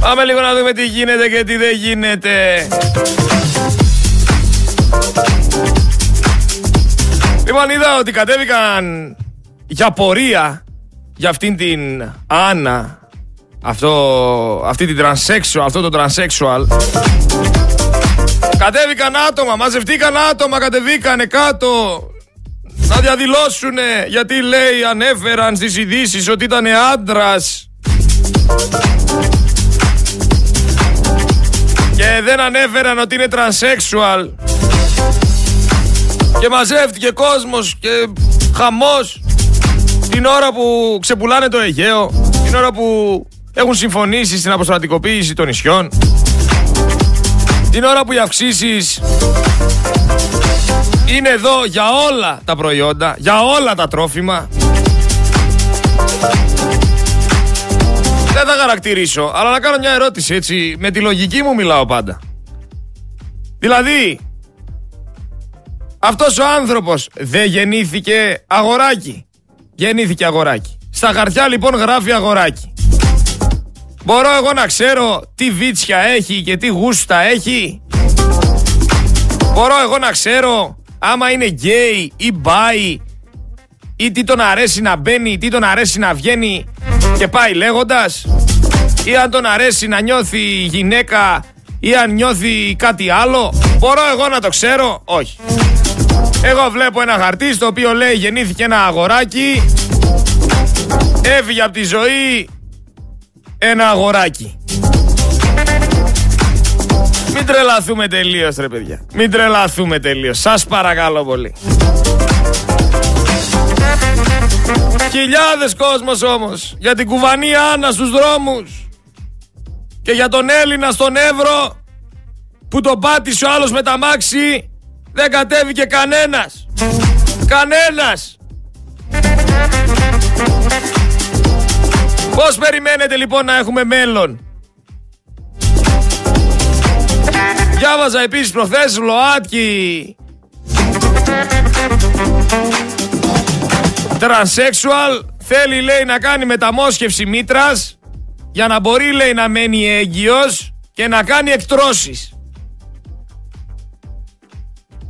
Πάμε λίγο να δούμε τι γίνεται και τι δεν γίνεται. Λοιπόν, είδα ότι κατέβηκαν για πορεία για αυτήν την Άννα, αυτό, αυτή την transsexual, αυτό το transsexual. Κατέβηκαν άτομα, μαζευτήκαν άτομα, κατεβήκανε κάτω να διαδηλώσουν γιατί λέει ανέφεραν στις ειδήσεις ότι ήταν άντρας και δεν ανέφεραν ότι είναι τρανσέξουαλ και μαζεύτηκε κόσμος και χαμός την ώρα που ξεπουλάνε το Αιγαίο, την ώρα που έχουν συμφωνήσει στην αποστρατικοποίηση των νησιών, την ώρα που οι αυξήσεις είναι εδώ για όλα τα προϊόντα, για όλα τα τρόφιμα. Δεν θα χαρακτηρίσω, αλλά να κάνω μια ερώτηση έτσι, με τη λογική μου μιλάω πάντα. Δηλαδή, αυτός ο άνθρωπος δεν γεννήθηκε αγοράκι. Γεννήθηκε αγοράκι. Στα χαρτιά λοιπόν γράφει αγοράκι. Μπορώ εγώ να ξέρω τι βίτσια έχει και τι γούστα έχει; Μπορώ εγώ να ξέρω άμα είναι γκέι ή μπάι ή τι τον αρέσει να μπαίνει, τι τον αρέσει να βγαίνει; Και πάει λέγοντας ή αν τον αρέσει να νιώθει γυναίκα ή αν νιώθει κάτι άλλο. Μπορώ εγώ να το ξέρω. Όχι. Εγώ βλέπω ένα χαρτί στο οποίο λέει γεννήθηκε ένα αγοράκι Έφυγε από τη ζωή ένα αγοράκι Μην τρελαθούμε τελείως ρε παιδιά Μην τρελαθούμε τελείως Σας παρακαλώ πολύ Χιλιάδες κόσμος όμως Για την κουβανή Άννα στους δρόμους Και για τον Έλληνα στον Εύρο Που τον πάτησε ο άλλος με τα μάξι δεν κατέβηκε κανένας. Κανένας. Πώς περιμένετε λοιπόν να έχουμε μέλλον; Διάβαζα επίσης προχθές ΛΟΑΤΚΙ Τρανσέξουαλ θέλει λέει να κάνει μεταμόσχευση μήτρας για να μπορεί λέει να μένει έγκυος και να κάνει εκτρώσεις.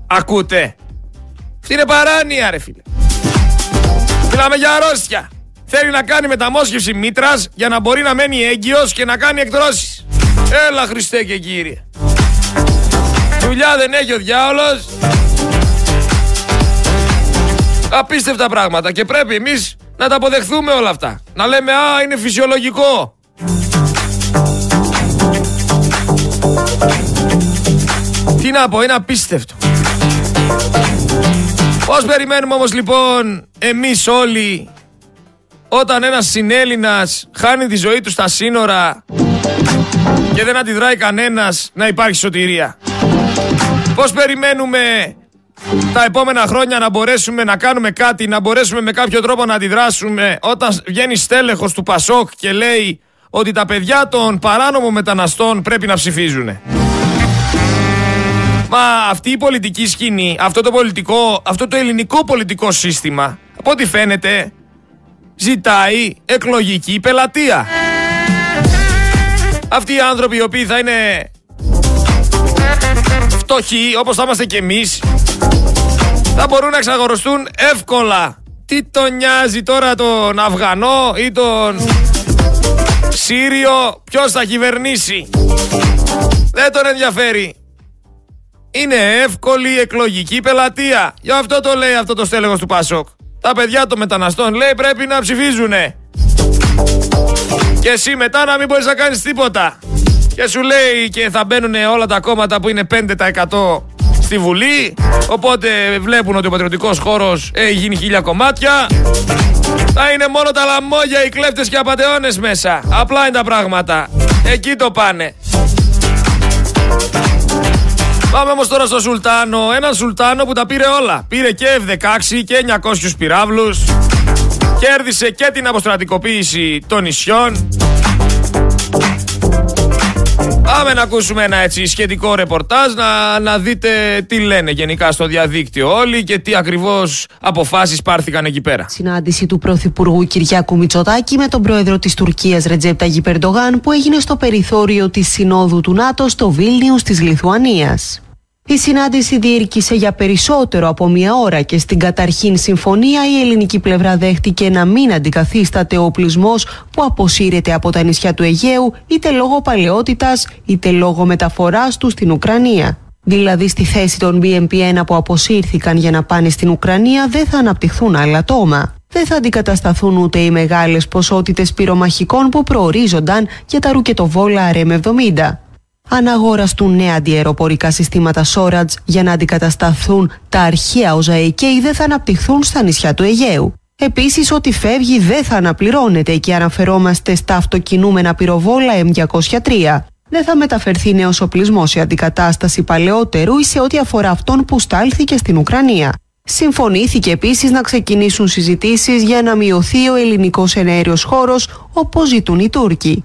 Ακούτε. Αυτή είναι παράνοια ρε φίλε. Μιλάμε για αρρώστια. Θέλει να κάνει μεταμόσχευση μήτρας για να μπορεί να μένει έγκυος και να κάνει εκτρώσεις. Έλα Χριστέ και Κύριε. Δουλειά δεν έχει ο διάολος. Απίστευτα πράγματα και πρέπει εμείς να τα αποδεχθούμε όλα αυτά. Να λέμε α είναι φυσιολογικό. Τι να πω, είναι απίστευτο. Πώς περιμένουμε όμως λοιπόν εμείς όλοι όταν ένας συνέλληνας χάνει τη ζωή του στα σύνορα και δεν αντιδράει κανένας να υπάρχει σωτηρία. Πώς περιμένουμε τα επόμενα χρόνια να μπορέσουμε να κάνουμε κάτι, να μπορέσουμε με κάποιο τρόπο να αντιδράσουμε όταν βγαίνει στέλεχος του Πασόκ και λέει ότι τα παιδιά των παράνομων μεταναστών πρέπει να ψηφίζουν. Μα αυτή η πολιτική σκηνή, αυτό το πολιτικό, αυτό το ελληνικό πολιτικό σύστημα, από ό,τι φαίνεται, ζητάει εκλογική πελατεία. Αυτοί οι άνθρωποι οι οποίοι θα είναι φτωχοί, όπως θα είμαστε κι εμείς, θα μπορούν να εξαγορωστούν εύκολα. Τι τον νοιάζει τώρα τον Αφγανό ή τον Σύριο, ποιος θα κυβερνήσει; Δεν τον ενδιαφέρει είναι εύκολη εκλογική πελατεία. Γι' αυτό το λέει αυτό το στέλεγος του Πασόκ. Τα παιδιά των μεταναστών λέει πρέπει να ψηφίζουνε. Και εσύ μετά να μην μπορείς να κάνεις τίποτα. Και σου λέει και θα μπαίνουν όλα τα κόμματα που είναι 5% στη Βουλή. Οπότε βλέπουν ότι ο πατριωτικός χώρος έχει γίνει χίλια κομμάτια. Θα είναι μόνο τα λαμόγια, οι κλέφτες και απατεώνες μέσα. Απλά είναι τα πράγματα. Εκεί το πάνε. Πάμε όμως τώρα στο Σουλτάνο. Έναν Σουλτάνο που τα πήρε όλα. Πήρε και F-16 και 900 πυράβλους. Κέρδισε και την αποστρατικοποίηση των νησιών. Πάμε να ακούσουμε ένα έτσι σχετικό ρεπορτάζ να, να δείτε τι λένε γενικά στο διαδίκτυο όλοι και τι ακριβώς αποφάσεις πάρθηκαν εκεί πέρα. Συνάντηση του Πρωθυπουργού Κυριάκου Μητσοτάκη με τον πρόεδρο της Τουρκίας Ρετζέπτα Γιπερντογάν που έγινε στο περιθώριο της Συνόδου του ΝΑΤΟ στο Βίλνιους της Λιθουανίας. Η συνάντηση διήρκησε για περισσότερο από μία ώρα και στην καταρχήν συμφωνία η ελληνική πλευρά δέχτηκε να μην αντικαθίσταται ο οπλισμός που αποσύρεται από τα νησιά του Αιγαίου είτε λόγω παλαιότητας είτε λόγω μεταφοράς τους στην Ουκρανία. Δηλαδή στη θέση των BMP-1 που αποσύρθηκαν για να πάνε στην Ουκρανία δεν θα αναπτυχθούν άλλα τόμα. Δεν θα αντικατασταθούν ούτε οι μεγάλες ποσότητες πυρομαχικών που προορίζονταν για τα ρουκετοβόλα RM70 αναγοραστούν νέα αντιεροπορικά συστήματα Σόρατζ για να αντικατασταθούν τα αρχαία ΟΖΑΕ και δεν θα αναπτυχθούν στα νησιά του Αιγαίου. Επίσης, ό,τι φεύγει δεν θα αναπληρώνεται και αναφερόμαστε στα αυτοκινούμενα πυροβόλα M203. Δεν θα μεταφερθεί νέος οπλισμός σε αντικατάσταση παλαιότερου ή σε ό,τι αφορά αυτόν που στάλθηκε στην Ουκρανία. Συμφωνήθηκε επίσης να ξεκινήσουν συζητήσεις για να μειωθεί ο ελληνικός εναέριος χώρος, όπως ζητούν οι Τούρκοι.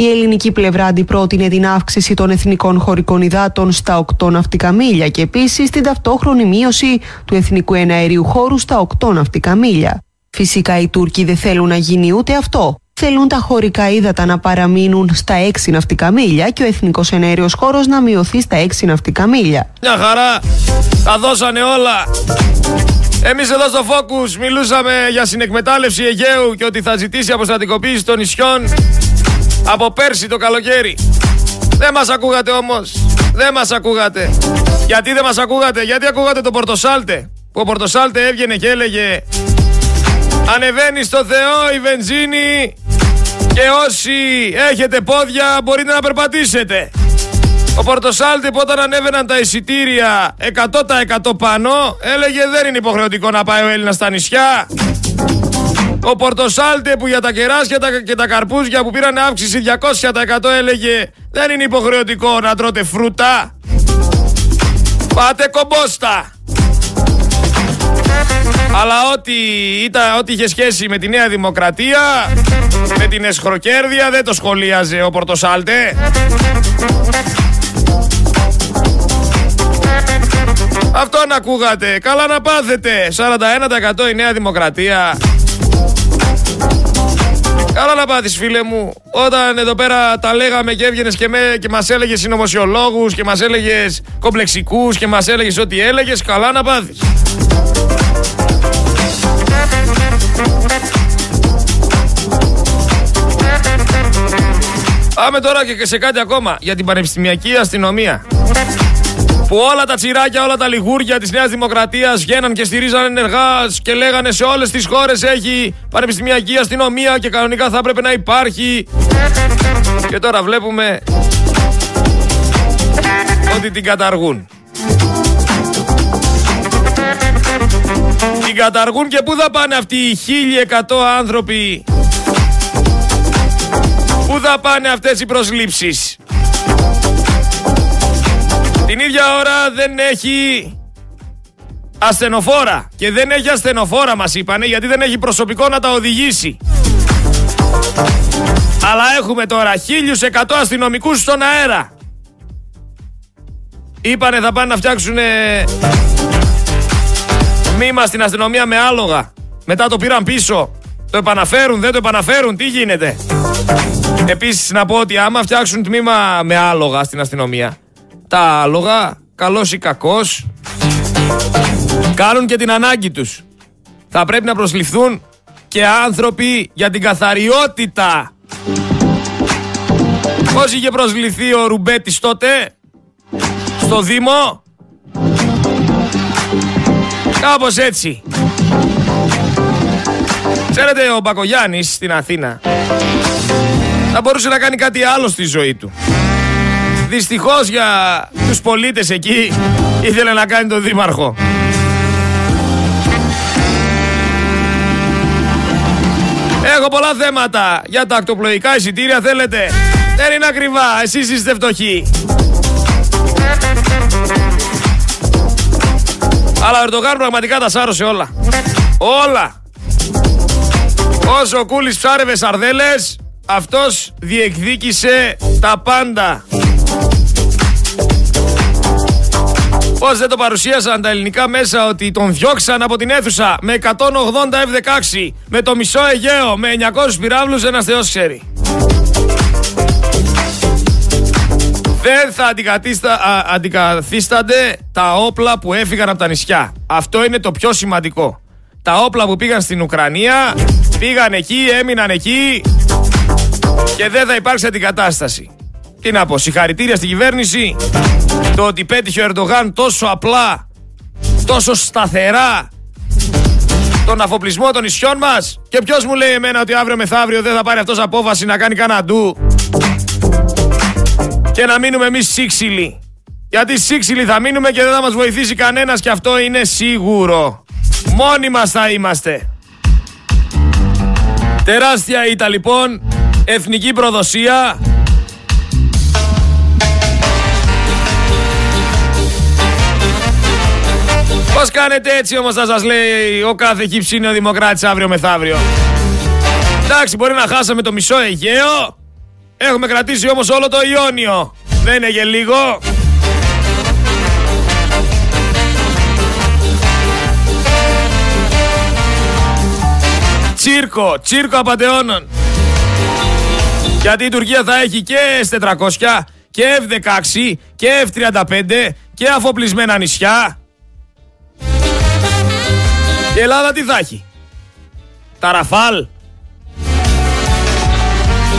Η ελληνική πλευρά αντιπρότεινε την αύξηση των εθνικών χωρικών υδάτων στα 8 ναυτικά μίλια και επίσης την ταυτόχρονη μείωση του εθνικού εναερίου χώρου στα 8 ναυτικά μίλια. Φυσικά οι Τούρκοι δεν θέλουν να γίνει ούτε αυτό. Θέλουν τα χωρικά ύδατα να παραμείνουν στα 6 ναυτικά μίλια και ο εθνικός εναέριος χώρος να μειωθεί στα 6 ναυτικά μίλια. Μια χαρά! Τα δώσανε όλα! Εμείς εδώ στο Focus μιλούσαμε για συνεκμετάλλευση Αιγαίου και ότι θα ζητήσει αποστατικοποίηση των νησιών από πέρσι το καλοκαίρι. Δεν μας ακούγατε όμως. Δεν μας ακούγατε. Γιατί δεν μας ακούγατε; Γιατί ακούγατε τον Πορτοσάλτε; Που ο Πορτοσάλτε έβγαινε και έλεγε Ανεβαίνει στο Θεό η βενζίνη και όσοι έχετε πόδια μπορείτε να περπατήσετε. Ο Πορτοσάλτε που όταν ανέβαιναν τα εισιτήρια 100% πάνω έλεγε δεν είναι υποχρεωτικό να πάει ο Έλληνας στα νησιά. Ο Πορτοσάλτε που για τα κεράσια και τα καρπούζια που πήραν αύξηση 200% έλεγε δεν είναι υποχρεωτικό να τρώτε φρούτα. Πάτε κομπόστα. Αλλά ό,τι, ήταν, ό,τι είχε σχέση με τη Νέα Δημοκρατία, με την εσχροκέρδεια δεν το σχολίαζε ο Πορτοσάλτε. Αυτό να ακούγατε. Καλά να πάθετε. 41% η Νέα Δημοκρατία. Καλά να πάθεις φίλε μου. Όταν εδώ πέρα τα λέγαμε και έβγαινες και, με, και μας έλεγες συνωμοσιολόγους και μας έλεγες κομπλεξικούς και μας έλεγες ό,τι έλεγες, καλά να πάθεις. Πάμε τώρα και σε κάτι ακόμα για την πανεπιστημιακή αστυνομία που όλα τα τσιράκια, όλα τα λιγούρια της Νέας Δημοκρατίας βγαίναν και στηρίζαν ενεργά και λέγανε σε όλες τις χώρες έχει πανεπιστημιακή αστυνομία και κανονικά θα έπρεπε να υπάρχει. Και τώρα βλέπουμε ότι την καταργούν. Την καταργούν και πού θα πάνε αυτοί οι 1100 άνθρωποι Πού θα πάνε αυτές οι προσλήψεις την ίδια ώρα δεν έχει ασθενοφόρα. Και δεν έχει ασθενοφόρα μας είπανε γιατί δεν έχει προσωπικό να τα οδηγήσει. Αλλά έχουμε τώρα 1100 αστυνομικούς στον αέρα. Είπανε θα πάνε να φτιάξουν μήμα στην αστυνομία με άλογα. Μετά το πήραν πίσω. Το επαναφέρουν, δεν το επαναφέρουν. Τι γίνεται; Επίσης να πω ότι άμα φτιάξουν τμήμα με άλογα στην αστυνομία τα άλογα, καλός ή κακός, κάνουν και την ανάγκη τους. Θα πρέπει να προσληφθούν και άνθρωποι για την καθαριότητα. Πώς είχε προσληφθεί ο Ρουμπέτης τότε, στο Δήμο, κάπως έτσι. Ξέρετε, ο Μπακογιάννης στην Αθήνα θα μπορούσε να κάνει κάτι άλλο στη ζωή του. Δυστυχώς για τους πολίτες εκεί ήθελε να κάνει τον δήμαρχο. Έχω πολλά θέματα για τα ακτοπλοϊκά εισιτήρια θέλετε; Δεν είναι ακριβά, εσείς είστε φτωχοί. Αλλά ο Ερντογάν πραγματικά τα σάρωσε όλα. Όλα. Όσο ο Κούλης ψάρευε σαρδέλες, αυτός διεκδίκησε τα πάντα. Πώς δεν το παρουσίασαν τα ελληνικά μέσα ότι τον διώξαν από την αίθουσα με 180 F-16, με το μισό Αιγαίο, με 900 πυράβλους, ένας θεός ξέρει. Δεν θα αντικαθίστανται τα όπλα που έφυγαν από τα νησιά. Αυτό είναι το πιο σημαντικό. Τα όπλα που πήγαν στην Ουκρανία πήγαν εκεί, έμειναν εκεί και δεν θα υπάρξει αντικατάσταση. Τι να πω, συγχαρητήρια στην κυβέρνηση το ότι πέτυχε ο Ερντογάν τόσο απλά, τόσο σταθερά τον αφοπλισμό των νησιών μας και ποιος μου λέει εμένα ότι αύριο μεθαύριο δεν θα πάρει αυτός απόφαση να κάνει κανένα ντου και να μείνουμε εμείς σύξυλοι. Γιατί σύξυλοι θα μείνουμε και δεν θα μας βοηθήσει κανένας και αυτό είναι σίγουρο. Μόνοι μας θα είμαστε. Τεράστια ήττα λοιπόν, εθνική προδοσία. Πώς κάνετε έτσι όμως θα σας λέει ο κάθε κυψίνιο δημοκράτης αύριο μεθαύριο. Εντάξει μπορεί να χάσαμε το μισό Αιγαίο. Έχουμε κρατήσει όμως όλο το Ιόνιο. Δεν είναι και λίγο. Τσίρκο, τσίρκο απαταιώνων. Γιατί η Τουρκία θα έχει και S400 και F16 και F35 και αφοπλισμένα νησιά. Και η Ελλάδα τι θα έχει; Τα Ραφάλ.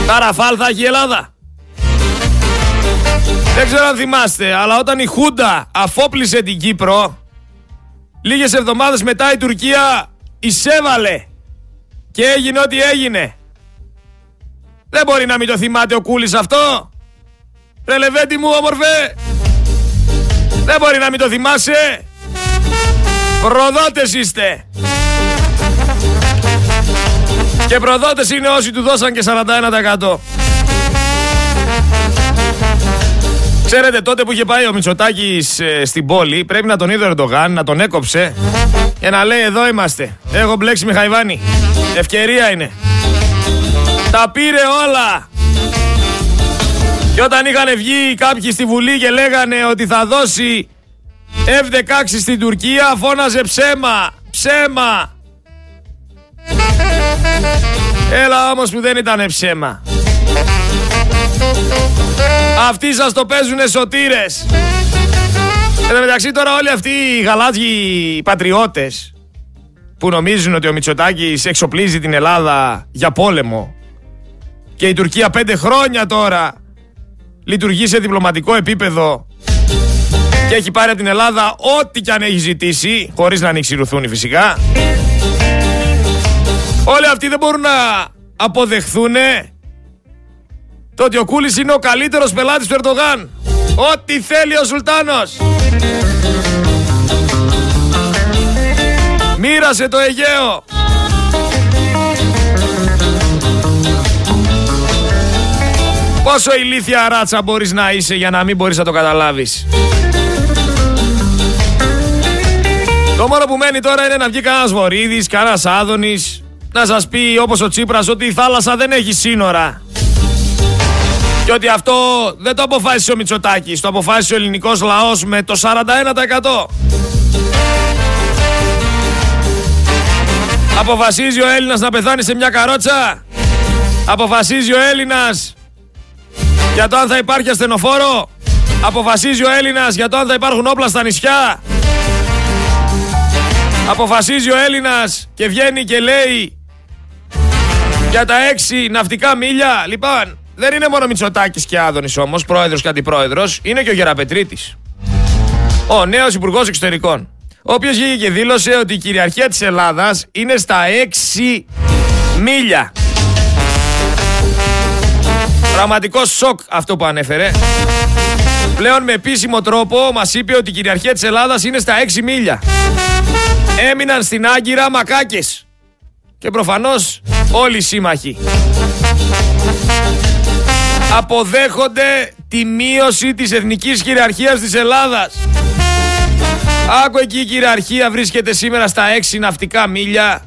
Τα Ραφάλ θα έχει η Ελλάδα; Δεν ξέρω αν θυμάστε, αλλά όταν η Χούντα αφόπλησε την Κύπρο, λίγες εβδομάδες μετά η Τουρκία εισέβαλε και έγινε ό,τι έγινε. Δεν μπορεί να μην το θυμάται ο Κούλης αυτό. Ρε μου όμορφε. Δεν μπορεί να μην το θυμάσαι. Προδότες είστε. Και προδότες είναι όσοι του δώσαν και 41%. Ξέρετε, τότε που είχε πάει ο Μητσοτάκης ε, στην πόλη, πρέπει να τον είδε ο Ερντογάν, να τον έκοψε και να λέει: Εδώ είμαστε. Έχω μπλέξει με Χαϊβάνι. Ευκαιρία είναι. Τα πήρε όλα. Και όταν είχαν βγει κάποιοι στη Βουλή και λέγανε ότι θα δώσει F-16 στην Τουρκία, φώναζε ψέμα. Ψέμα. Έλα όμως που δεν ήταν ψέμα. Αυτοί σας το παίζουνε σωτήρες. Εν τω μεταξύ τώρα όλοι αυτοί οι γαλάζιοι πατριώτες που νομίζουν ότι ο Μητσοτάκης εξοπλίζει την Ελλάδα για πόλεμο και η Τουρκία πέντε χρόνια τώρα λειτουργεί σε διπλωματικό επίπεδο και έχει πάρει από την Ελλάδα ό,τι κι αν έχει ζητήσει, χωρίς να ανοίξει φυσικά. Όλοι αυτοί δεν μπορούν να αποδεχθούν το ότι ο Κούλης είναι ο καλύτερος πελάτης του Ερντογάν. Ό,τι θέλει ο Σουλτάνος. Μοίρασε το Αιγαίο. Πόσο ηλίθια ράτσα μπορείς να είσαι για να μην μπορείς να το καταλάβεις. Το μόνο που μένει τώρα είναι να βγει κανένας Βορύδης, κανένας Άδωνης, να σας πει όπως ο Τσίπρας ότι η θάλασσα δεν έχει σύνορα. Και ότι αυτό δεν το αποφάσισε ο Μητσοτάκης, το αποφάσισε ο ελληνικός λαός με το 41%. Αποφασίζει ο Έλληνας να πεθάνει σε μια καρότσα. Αποφασίζει ο Έλληνας για το αν θα υπάρχει ασθενοφόρο. Αποφασίζει ο Έλληνας για το αν θα υπάρχουν όπλα στα νησιά. Αποφασίζει ο Έλληνας και βγαίνει και λέει για τα έξι ναυτικά μίλια. Λοιπόν, δεν είναι μόνο Μητσοτάκης και Άδωνης όμως, πρόεδρος και αντιπρόεδρος, είναι και ο Γεραπετρίτης. Ο νέος Υπουργός Εξωτερικών. Ο οποίος βγήκε και δήλωσε ότι η κυριαρχία της Ελλάδας είναι στα 6 μίλια. Πραγματικό σοκ αυτό που ανέφερε. Πλέον με επίσημο τρόπο μας είπε ότι η κυριαρχία της Ελλάδας είναι στα 6 μίλια. Έμειναν στην Άγκυρα μακάκες. Και προφανώς όλοι οι σύμμαχοι αποδέχονται τη μείωση της εθνικής κυριαρχίας της Ελλάδας. Άκου εκεί η κυριαρχία βρίσκεται σήμερα στα έξι ναυτικά μίλια.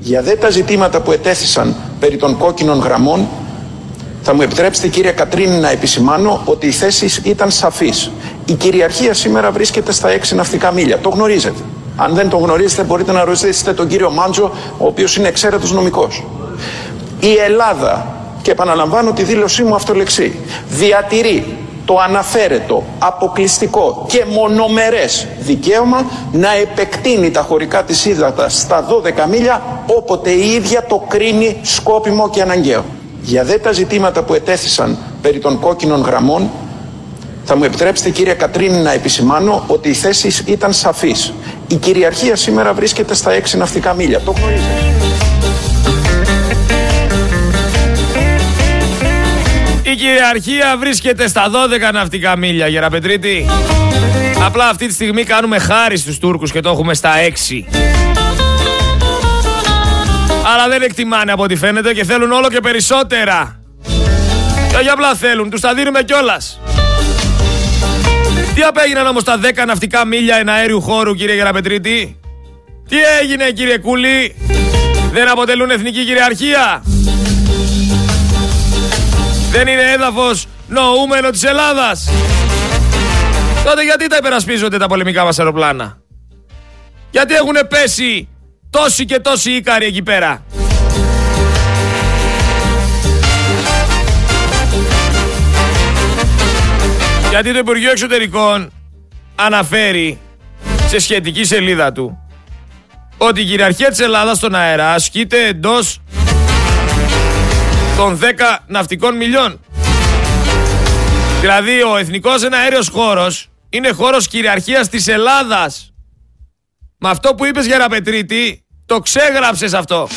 Για δε τα ζητήματα που ετέθησαν περί των κόκκινων γραμμών, θα μου επιτρέψετε κύριε Κατρίνη να επισημάνω ότι οι θέσεις ήταν σαφείς. Η κυριαρχία σήμερα βρίσκεται στα έξι ναυτικά μίλια. Το γνωρίζετε. Αν δεν το γνωρίζετε, μπορείτε να ρωτήσετε τον κύριο Μάντζο, ο οποίος είναι εξαίρετος νομικός. Η Ελλάδα, και επαναλαμβάνω τη δήλωσή μου αυτολεξή, διατηρεί το αναφέρετο, αποκλειστικό και μονομερές δικαίωμα να επεκτείνει τα χωρικά της ύδατα στα 12 μίλια όποτε η ίδια το κρίνει σκόπιμο και αναγκαίο. Για δε τα ζητήματα που ετέθησαν περί των κόκκινων γραμμών θα μου επιτρέψετε κύριε Κατρίνη να επισημάνω ότι οι θέσεις ήταν σαφείς. Η κυριαρχία σήμερα βρίσκεται στα 6 ναυτικά μίλια. Το γνωρίζετε. Η κυριαρχία βρίσκεται στα 12 ναυτικά μίλια, Γεραπετρίτη. Απλά αυτή τη στιγμή κάνουμε χάρη στους Τούρκους και το έχουμε στα 6. Αλλά δεν εκτιμάνε από ό,τι φαίνεται και θέλουν όλο και περισσότερα. Και όχι απλά θέλουν, τους τα δίνουμε κιόλας. Τι απέγιναν όμως τα 10 ναυτικά μίλια εναέριου χώρου, κύριε Γεραπετρίτη; Τι έγινε, κύριε Κούλη; Δεν αποτελούν εθνική κυριαρχία; Δεν είναι έδαφος νοούμενο της Ελλάδας; Τότε γιατί τα υπερασπίζονται τα πολεμικά μας αεροπλάνα; Γιατί έχουν πέσει τόσοι και τόσοι ίκαροι εκεί πέρα; Γιατί το Υπουργείο Εξωτερικών αναφέρει σε σχετική σελίδα του ότι η κυριαρχία της Ελλάδας στον αέρα ασκείται εντός των 10 ναυτικών μιλιών. Δηλαδή ο εθνικός εναέριος χώρος είναι χώρος κυριαρχίας της Ελλάδας. Με αυτό που είπες Γεραπετρίτη το ξέγραψες αυτό.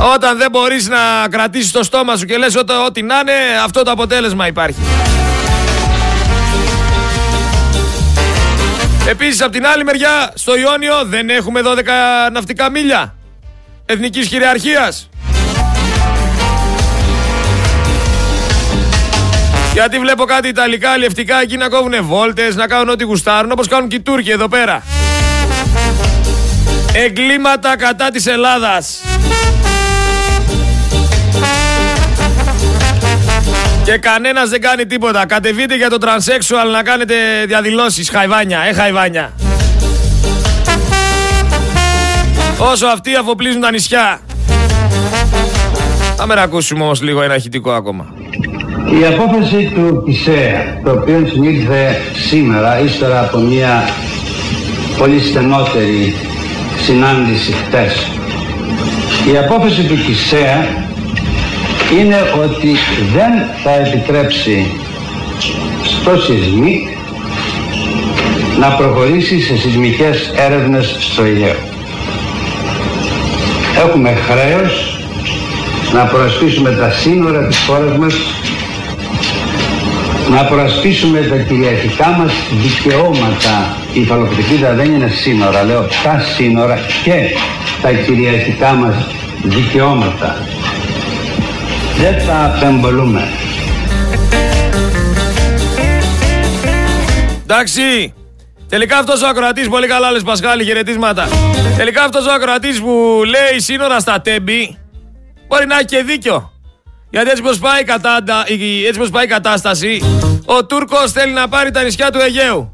Όταν δεν μπορείς να κρατήσεις το στόμα σου και λες ό,τι να είναι αυτό το αποτέλεσμα υπάρχει. Επίσης από την άλλη μεριά στο Ιόνιο δεν έχουμε 12 ναυτικά μίλια εθνικής κυριαρχίας. Γιατί βλέπω κάτι Ιταλικά, αλλιευτικά εκεί να κόβουν βόλτες, να κάνουν ό,τι γουστάρουν, όπως κάνουν και οι Τούρκοι εδώ πέρα. Εγκλήματα κατά της Ελλάδας. Και κανένας δεν κάνει τίποτα. Κατεβείτε για το τρανσέξουαλ να κάνετε διαδηλώσεις. Χαϊβάνια, ε χαϊβάνια. Όσο αυτοί αφοπλίζουν τα νησιά. Θα με ακούσουμε όμως λίγο ένα ηχητικό ακόμα. Η απόφαση του ΚΙΣΕΑ, το οποίο συνήλθε σήμερα, ύστερα από μια πολύ στενότερη συνάντηση χτες, η απόφαση του ΚΙΣΕΑ είναι ότι δεν θα επιτρέψει στο σεισμί να προχωρήσει σε σεισμικές έρευνες στο Αιγαίο. Έχουμε χρέος να προασπίσουμε τα σύνορα της χώρας μας να προασπίσουμε τα κυριαρχικά μας δικαιώματα. Η υφαλοκρηπίδα δεν είναι σύνορα, λέω τα σύνορα και τα κυριαρχικά μας δικαιώματα. Δεν τα απεμπολούμε. Εντάξει, Τελικά αυτός ο ακροατής, πολύ καλά λες Πασχάλη, χαιρετίσματα. Τελικά αυτός ο ακροατής που λέει σύνορα στα τέμπη, μπορεί να έχει και δίκιο. Γιατί έτσι πως πάει, κατάντα, έτσι πως πάει η κατάσταση, ο Τούρκος θέλει να πάρει τα νησιά του Αιγαίου.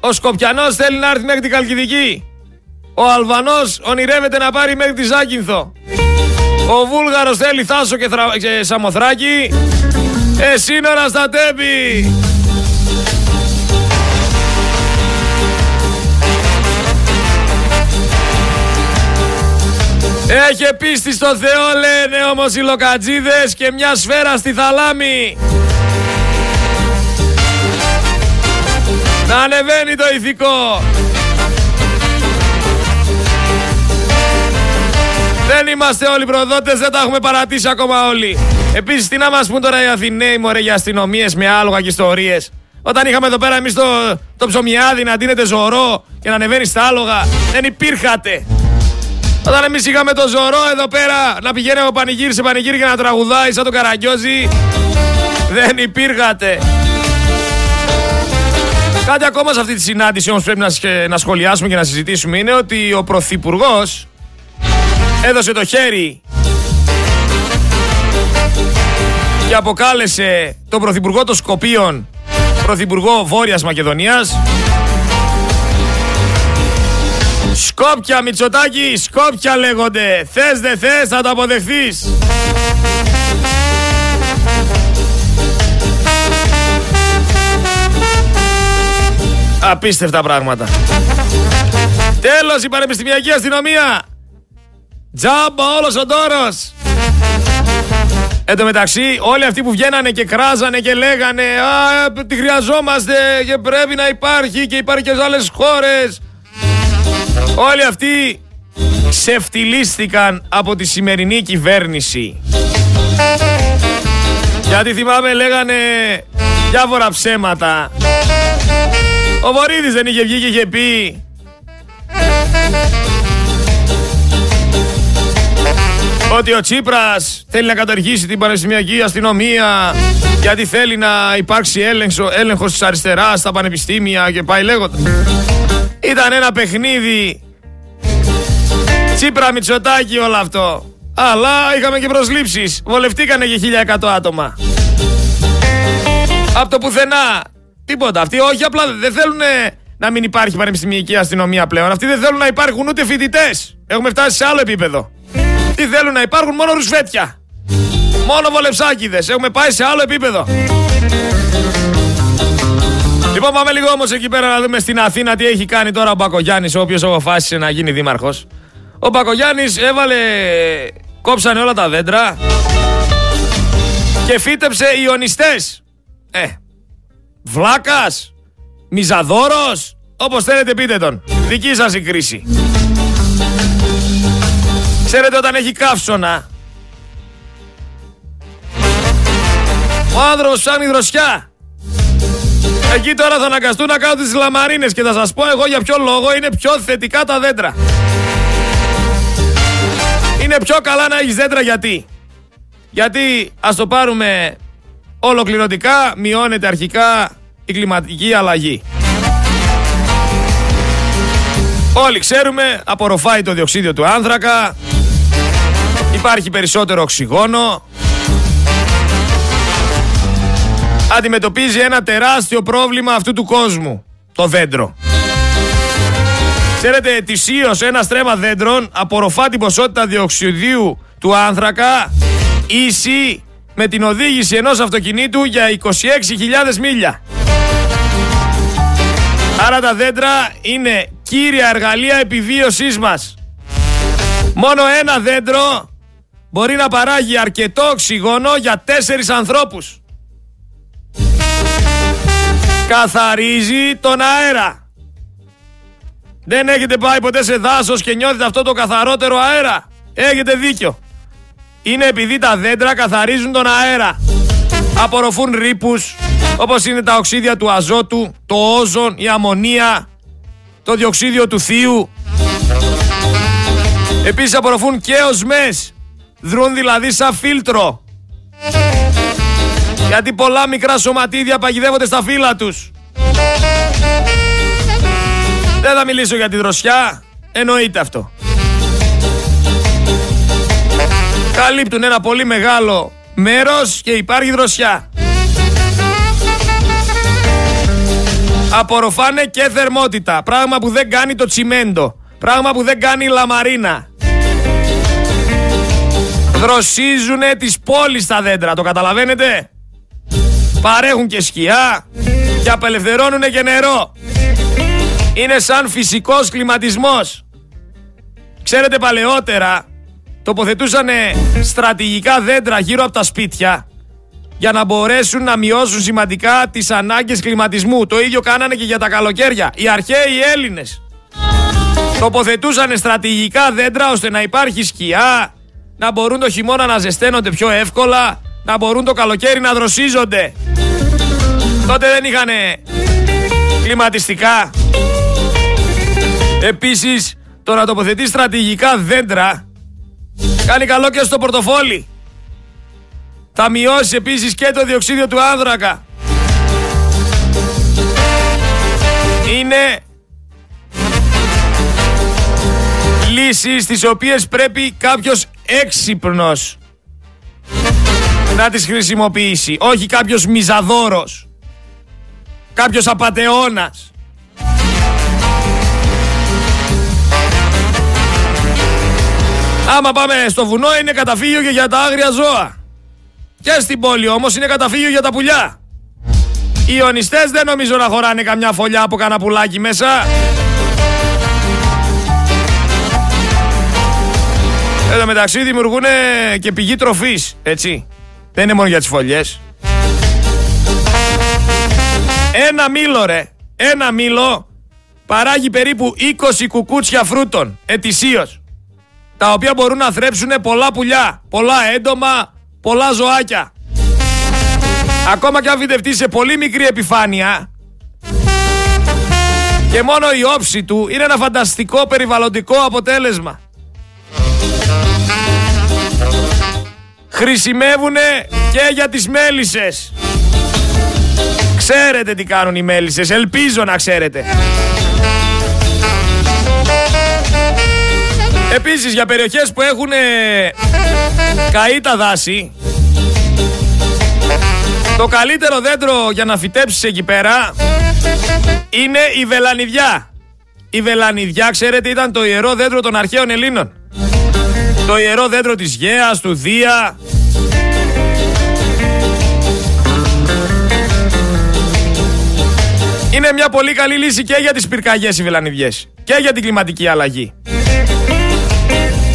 Ο Σκοπιανός θέλει να έρθει μέχρι την Καλκιδική. Ο Αλβανός ονειρεύεται να πάρει μέχρι τη Ζάκυνθο. Ο Βούλγαρος θέλει Θάσο και, θρα... και Σαμοθράκη. Ε, σύνορα στα τέμπη. Έχει πίστη στο Θεό λένε όμως οι λοκατζίδες και μια σφαίρα στη θαλάμη. Να ανεβαίνει το ηθικό. Δεν είμαστε όλοι προδότες, δεν τα έχουμε παρατήσει ακόμα όλοι. Επίσης, τι να μας πούν τώρα οι Αθηναίοι μωρέ για αστυνομίες με άλογα και ιστορίες; Όταν είχαμε εδώ πέρα εμείς το, το ψωμιάδι να ντύνεται ζωρό και να ανεβαίνει στα άλογα, δεν υπήρχατε. Όταν εμείς είχαμε το ζωρό εδώ πέρα να πηγαίνει από πανηγύρι σε πανηγύρι και να τραγουδάει σαν τον Καραγκιόζη, δεν υπήρχατε. Κάτι ακόμα σε αυτή τη συνάντηση όμως πρέπει να, να σχολιάσουμε και να συζητήσουμε είναι ότι ο Πρωθυπουργός έδωσε το χέρι και αποκάλεσε τον Πρωθυπουργό των Σκοπίων πρωθυπουργό Βόρειας Μακεδονίας. Σκόπια Μητσοτάκη, Σκόπια λέγονται. Θες δεν θες θα το αποδεχθείς. Απίστευτα πράγματα. Τέλος η πανεπιστημιακή αστυνομία. Τζάμπα όλος ο τόρος. Εν τω μεταξύ, όλοι αυτοί που βγαίνανε και κράζανε και λέγανε Α, τη χρειαζόμαστε και πρέπει να υπάρχει και υπάρχει και σε άλλες χώρες. Όλοι αυτοί ξεφτυλίστηκαν από τη σημερινή κυβέρνηση. Γιατί θυμάμαι λέγανε διάφορα ψέματα. Ο Βορύδης δεν είχε βγει και είχε πει ότι ο Τσίπρας θέλει να καταργήσει την πανεπιστημιακή αστυνομία γιατί θέλει να υπάρξει έλεγχο, έλεγχος της αριστεράς στα πανεπιστήμια και πάει λέγοντα. Ήταν ένα παιχνίδι Τσίπρα Μητσοτάκη όλο αυτό. Αλλά είχαμε και προσλήψεις. Βολευτήκανε και 1100 άτομα. Από το πουθενά. Τίποτα. Αυτοί όχι απλά δεν θέλουν να μην υπάρχει πανεπιστημιακή αστυνομία πλέον. Αυτοί δεν θέλουν να υπάρχουν ούτε φοιτητές. Έχουμε φτάσει σε άλλο επίπεδο. Τι θέλουν να υπάρχουν μόνο ρουσφέτια. Μόνο βολεψάκιδες. Έχουμε πάει σε άλλο επίπεδο. Λοιπόν, πάμε λίγο όμως εκεί πέρα να δούμε στην Αθήνα τι έχει κάνει τώρα ο Μπακογιάννης, ο οποίος αποφάσισε να γίνει δήμαρχος. Ο Μπακογιάννης έβαλε. Κόψανε όλα τα δέντρα και φύτεψε ιονιστές. Ε, βλάκας, μιζαδόρος, όπως θέλετε πείτε τον. Δική σας η κρίση. Ξέρετε όταν έχει καύσωνα. Ο άνθρωπος ψάχνει δροσιά. Εκεί τώρα θα αναγκαστούν να κάνουν τις λαμαρίνες και θα σας πω εγώ για ποιο λόγο είναι πιο θετικά τα δέντρα. Είναι πιο καλά να έχεις δέντρα γιατί; Γιατί ας το πάρουμε ολοκληρωτικά μειώνεται αρχικά η κλιματική αλλαγή. Όλοι ξέρουμε, απορροφάει το διοξίδιο του άνθρακα, υπάρχει περισσότερο οξυγόνο, αντιμετωπίζει ένα τεράστιο πρόβλημα αυτού του κόσμου, το δέντρο. Ξέρετε, ετησίως ένα στρέμμα δέντρων απορροφά την ποσότητα διοξιδίου του άνθρακα ίση με την οδήγηση ενός αυτοκινήτου για 26.000 μίλια. Άρα τα δέντρα είναι κύρια εργαλεία επιβίωσής μας. Μόνο ένα δέντρο μπορεί να παράγει αρκετό οξυγόνο για τέσσερις ανθρώπους. Καθαρίζει τον αέρα. Δεν έχετε πάει ποτέ σε δάσος και νιώθετε αυτό το καθαρότερο αέρα. Έχετε δίκιο είναι επειδή τα δέντρα καθαρίζουν τον αέρα. Απορροφούν ρήπους όπως είναι τα οξύδια του αζότου, το όζον, η αμμονία, το διοξίδιο του θείου. Επίσης απορροφούν και οσμές, δρούν δηλαδή σαν φίλτρο. Γιατί πολλά μικρά σωματίδια παγιδεύονται στα φύλλα τους. Δεν θα μιλήσω για τη δροσιά, εννοείται αυτό. καλύπτουν ένα πολύ μεγάλο μέρος και υπάρχει δροσιά. Απορροφάνε και θερμότητα, πράγμα που δεν κάνει το τσιμέντο, πράγμα που δεν κάνει η λαμαρίνα. Δροσίζουνε τις πόλεις τα δέντρα, το καταλαβαίνετε; Παρέχουν και σκιά και απελευθερώνουν και νερό. Είναι σαν φυσικός κλιματισμός. Ξέρετε παλαιότερα τοποθετούσαν στρατηγικά δέντρα γύρω από τα σπίτια για να μπορέσουν να μειώσουν σημαντικά τις ανάγκες κλιματισμού. Το ίδιο κάνανε και για τα καλοκαίρια. Οι αρχαίοι Έλληνες τοποθετούσαν στρατηγικά δέντρα ώστε να υπάρχει σκιά, να μπορούν το χειμώνα να ζεσταίνονται πιο εύκολα, να μπορούν το καλοκαίρι να δροσίζονται. Τότε δεν είχαν κλιματιστικά. Επίσης, το να τοποθετεί στρατηγικά δέντρα Κάνει καλό και στο πορτοφόλι. Θα μειώσει επίσης και το διοξίδιο του άνθρακα. Είναι λύσεις τις οποίες πρέπει κάποιος έξυπνος να τις χρησιμοποιήσει. Όχι κάποιος μιζαδόρος. Κάποιος απατεώνας. Άμα πάμε στο βουνό είναι καταφύγιο και για τα άγρια ζώα. Και στην πόλη όμως είναι καταφύγιο για τα πουλιά. Οι ιονιστές δεν νομίζω να χωράνε καμιά φωλιά από κανένα πουλάκι μέσα. Εδώ μεταξύ δημιουργούν και πηγή τροφής, έτσι. Δεν είναι μόνο για τις φωλιές. Ένα μήλο ρε, ένα μήλο παράγει περίπου 20 κουκούτσια φρούτων ετησίως. Τα οποία μπορούν να θρέψουν πολλά πουλιά, πολλά έντομα, πολλά ζωάκια. Ακόμα και αν φυτευτεί σε πολύ μικρή επιφάνεια και μόνο η όψη του είναι ένα φανταστικό περιβαλλοντικό αποτέλεσμα. Χρησιμεύουν και για τις μέλισσες. Ξέρετε τι κάνουν οι μέλισσες, ελπίζω να ξέρετε. Επίσης για περιοχές που έχουν καεί τα δάση το καλύτερο δέντρο για να φυτέψεις εκεί πέρα είναι η βελανιδιά. Η βελανιδιά, ξέρετε, ήταν το ιερό δέντρο των αρχαίων Ελλήνων. Το ιερό δέντρο της Γέας, του Δία. Είναι μια πολύ καλή λύση και για τις πυρκαγιές οι βελανιδιές και για την κλιματική αλλαγή.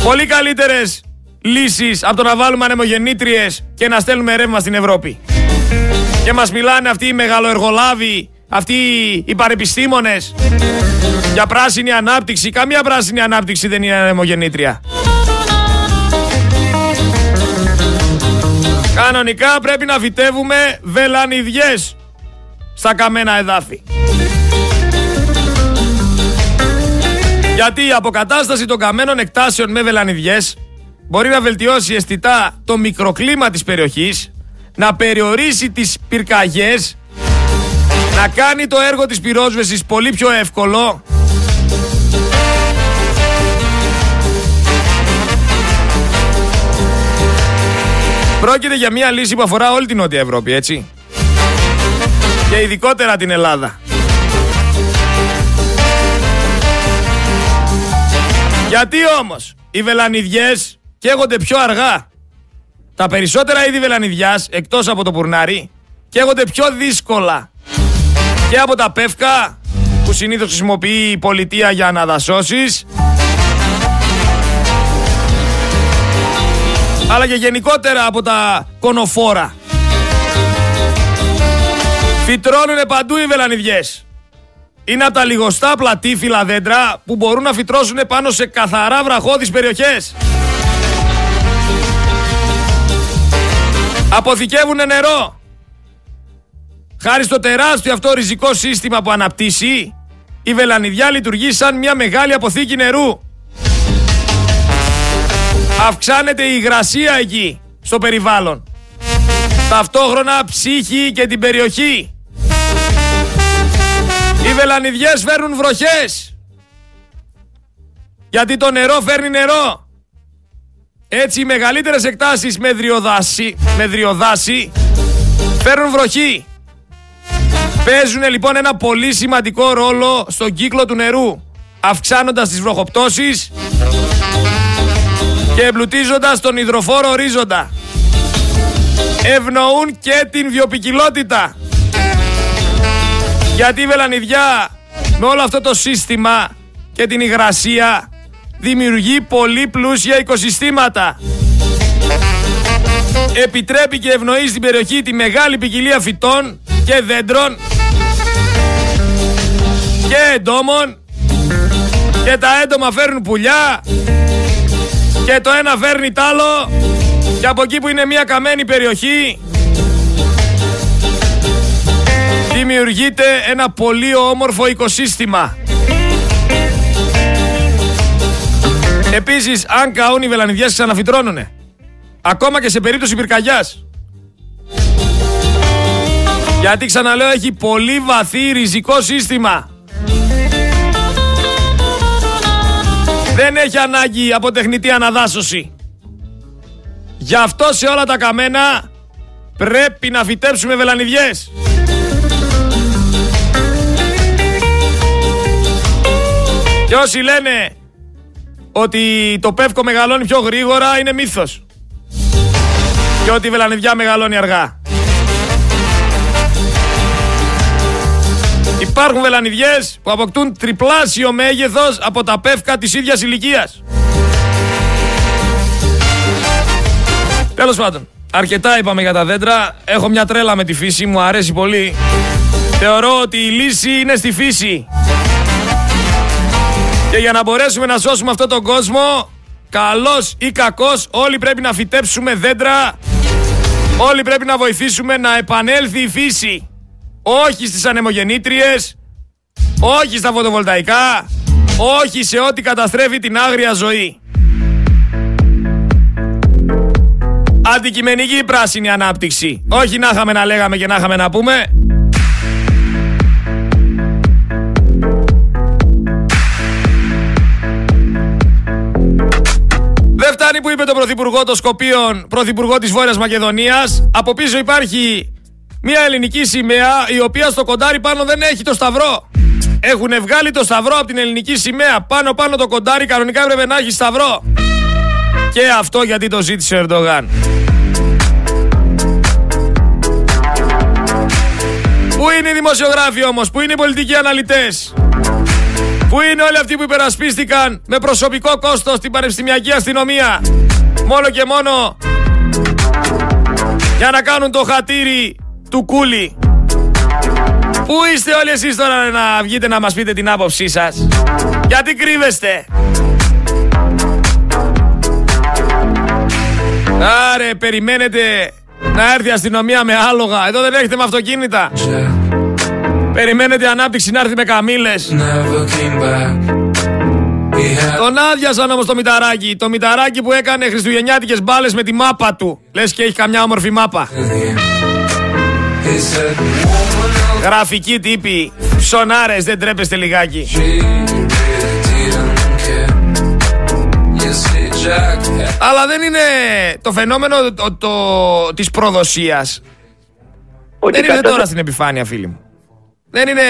Πολύ καλύτερες λύσεις από το να βάλουμε ανεμογεννήτριες και να στέλνουμε ρεύμα στην Ευρώπη. Και μας μιλάνε αυτοί οι μεγαλοεργολάβοι, αυτοί οι παρεπιστήμονες για πράσινη ανάπτυξη. Καμία πράσινη ανάπτυξη δεν είναι ανεμογεννήτρια. Κανονικά πρέπει να φυτεύουμε βελανιδιές στα καμένα εδάφη. Γιατί η αποκατάσταση των καμένων εκτάσεων με βελανιδιές μπορεί να βελτιώσει αισθητά το μικροκλίμα της περιοχής, να περιορίσει τις πυρκαγιές, να κάνει το έργο της πυρόσβεσης πολύ πιο εύκολο Πρόκειται για μια λύση που αφορά όλη την Νότια Ευρώπη, έτσι. Και ειδικότερα την Ελλάδα. Γιατί όμως οι βελανιδιές καίγονται πιο αργά. Τα περισσότερα είδη βελανιδιάς, εκτός από το πουρνάρι, καίγονται πιο δύσκολα. Και από τα πεύκα, που συνήθως χρησιμοποιεί η πολιτεία για αναδασώσεις, αλλά και γενικότερα από τα κονοφόρα. Φυτρώνουν παντού οι βελανιδιές. Είναι από τα λιγοστά πλατήφυλλα δέντρα που μπορούν να φυτρώσουν πάνω σε καθαρά βραχώδεις περιοχές. Αποθηκεύουν νερό. Χάρη στο τεράστιο αυτό ριζικό σύστημα που αναπτύσσει, η βελανιδιά λειτουργεί σαν μια μεγάλη αποθήκη νερού. Αυξάνεται η υγρασία εκεί, στο περιβάλλον. Ταυτόχρονα ψύχη και την περιοχή. Οι βελανιδιές φέρνουν βροχές. Γιατί το νερό φέρνει νερό. Έτσι οι μεγαλύτερες εκτάσεις με δριοδάση, με δριοδάση φέρνουν βροχή. Παίζουν λοιπόν ένα πολύ σημαντικό ρόλο στον κύκλο του νερού, αυξάνοντας τις βροχοπτώσεις και εμπλουτίζοντας τον υδροφόρο ορίζοντα. Ευνοούν και την βιοπικιλότητα. Γιατί η βελανιδιά με όλο αυτό το σύστημα και την υγρασία δημιουργεί πολύ πλούσια οικοσυστήματα. Επιτρέπει και ευνοεί στην περιοχή τη μεγάλη ποικιλία φυτών και δέντρων και εντόμων και τα έντομα φέρνουν πουλιά και το ένα φέρνει τ' άλλο και από εκεί που είναι μια καμένη περιοχή δημιουργείται ένα πολύ όμορφο οικοσύστημα. Επίσης, αν καούν οι βελανιδιές ξαναφυτρώνουνε. Ακόμα και σε περίπτωση πυρκαγιάς. Γιατί ξαναλέω έχει πολύ βαθύ ριζικό σύστημα. Δεν έχει ανάγκη από τεχνητή αναδάσωση. Γι' αυτό σε όλα τα καμένα πρέπει να φυτέψουμε βελανιδιές. Και όσοι λένε ότι το πεύκο μεγαλώνει πιο γρήγορα είναι μύθος. Και ότι η βελανιδιά μεγαλώνει αργά. Υπάρχουν βελανιδιές που αποκτούν τριπλάσιο μέγεθος από τα πεύκα της ίδιας ηλικίας. Τέλος πάντων, αρκετά είπαμε για τα δέντρα. Έχω μια τρέλα με τη φύση, μου αρέσει πολύ. Θεωρώ ότι η λύση είναι στη φύση. Και για να μπορέσουμε να σώσουμε αυτόν τον κόσμο, καλός ή κακός, όλοι πρέπει να φυτέψουμε δέντρα. Όλοι πρέπει να βοηθήσουμε να επανέλθει η φύση. Όχι στις ανεμογεννήτριες, όχι στα φωτοβολταϊκά, όχι σε ό,τι καταστρέφει την άγρια ζωή. Αντικειμενική πράσινη ανάπτυξη. Όχι να είχαμε να λέγαμε και να είχαμε να πούμε. Δεν φτάνει που είπε το Πρωθυπουργό των Σκοπίων, Πρωθυπουργό της Βόρειας Μακεδονίας. Από πίσω υπάρχει μια ελληνική σημαία η οποία στο κοντάρι πάνω δεν έχει το σταυρό. Έχουν βγάλει το σταυρό από την ελληνική σημαία. Πάνω πάνω το κοντάρι κανονικά έπρεπε να έχεις σταυρό. Και αυτό γιατί το ζήτησε ο Ερντογάν. Πού είναι οι δημοσιογράφοι όμως, πού είναι οι πολιτικοί αναλυτές; Πού είναι όλοι αυτοί που υπερασπίστηκαν με προσωπικό κόστος την πανεπιστημιακή αστυνομία; Μόνο και μόνο για να κάνουν το χατήρι του κούλι. Πού είστε όλοι εσείς τώρα να βγείτε να μας πείτε την άποψή σας; Γιατί κρύβεστε; Άρε, περιμένετε να έρθει η αστυνομία με άλογα. Εδώ δεν έχετε με αυτοκίνητα. Περιμένετε ανάπτυξη να έρθει με καμήλες. Τον άδειασαν όμως το μηταράκι. Το μηταράκι που έκανε χριστουγεννιάτικες μπάλες με τη μάπα του. Λες και έχει καμιά όμορφη μάπα. Γραφική τύπη. Ψωνάρες, δεν τρέπεστε λιγάκι. Αλλά δεν είναι το φαινόμενο το, το, της προδοσίας. δεν είναι τώρα στην επιφάνεια φίλοι μου. Δεν είναι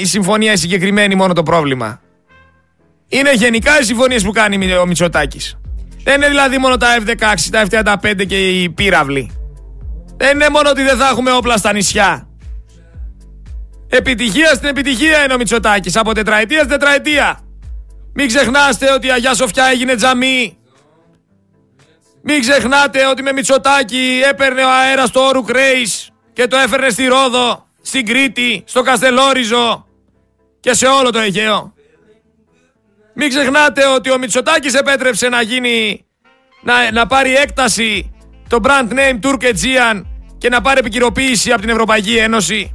η συμφωνία η συγκεκριμένη μόνο το πρόβλημα. Είναι γενικά οι συμφωνίες που κάνει ο Μητσοτάκης. Δεν είναι δηλαδή μόνο τα F-16, τα F-35 και οι πύραυλοι. Δεν είναι μόνο ότι δεν θα έχουμε όπλα στα νησιά. Επιτυχία στην επιτυχία είναι ο Μητσοτάκης. Από τετραετίας στην τετραετία. Μην ξεχνάστε ότι η Αγιά Σοφιά έγινε τζαμί. Μην ξεχνάτε ότι με Μητσοτάκη έπαιρνε ο αέρας στο Όρου Κρέις και το έφερνε στη Ρόδο, στην Κρήτη, στο Καστελόριζο και σε όλο το Αιγαίο. Μην ξεχνάτε ότι ο Μητσοτάκης επέτρεψε να γίνει, να, να πάρει έκταση το brand name Turk Aegean και να πάρει επικυροποίηση από την Ευρωπαϊκή Ένωση.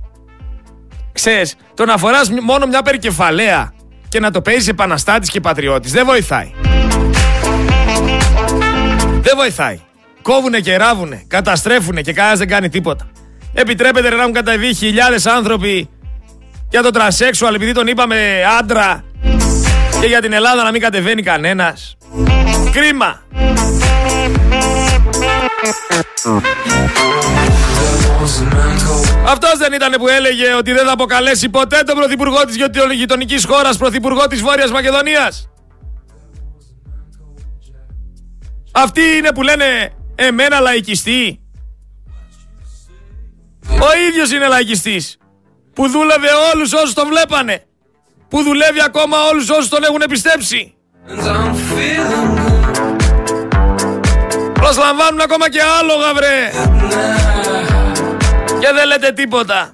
Ξέρεις, το να φοράς μόνο μια περικεφαλαία και να το παίζεις επαναστάτης και πατριώτης δεν βοηθάει. Δεν βοηθάει. Κόβουνε και ράβουνε, καταστρέφουνε και κανένας δεν κάνει τίποτα. Επιτρέπεται να έχουν καταβεί χιλιάδες άνθρωποι για το τρασέξουαλ επειδή τον είπαμε άντρα και για την Ελλάδα να μην κατεβαίνει κανένας. Κρίμα. Αυτός δεν ήταν που έλεγε ότι δεν θα αποκαλέσει ποτέ τον πρωθυπουργό της γειτονικής χώρας πρωθυπουργό της Βόρειας Μακεδονίας. Αυτοί είναι που λένε εμένα λαϊκιστή. Ο ίδιος είναι λαϊκιστής. Που δούλευε όλους όσους τον βλέπανε. Που δουλεύει ακόμα όλους όσους τον έχουν πιστέψει. Προσλαμβάνουν ακόμα και άλογα βρε. Και δεν λέτε τίποτα.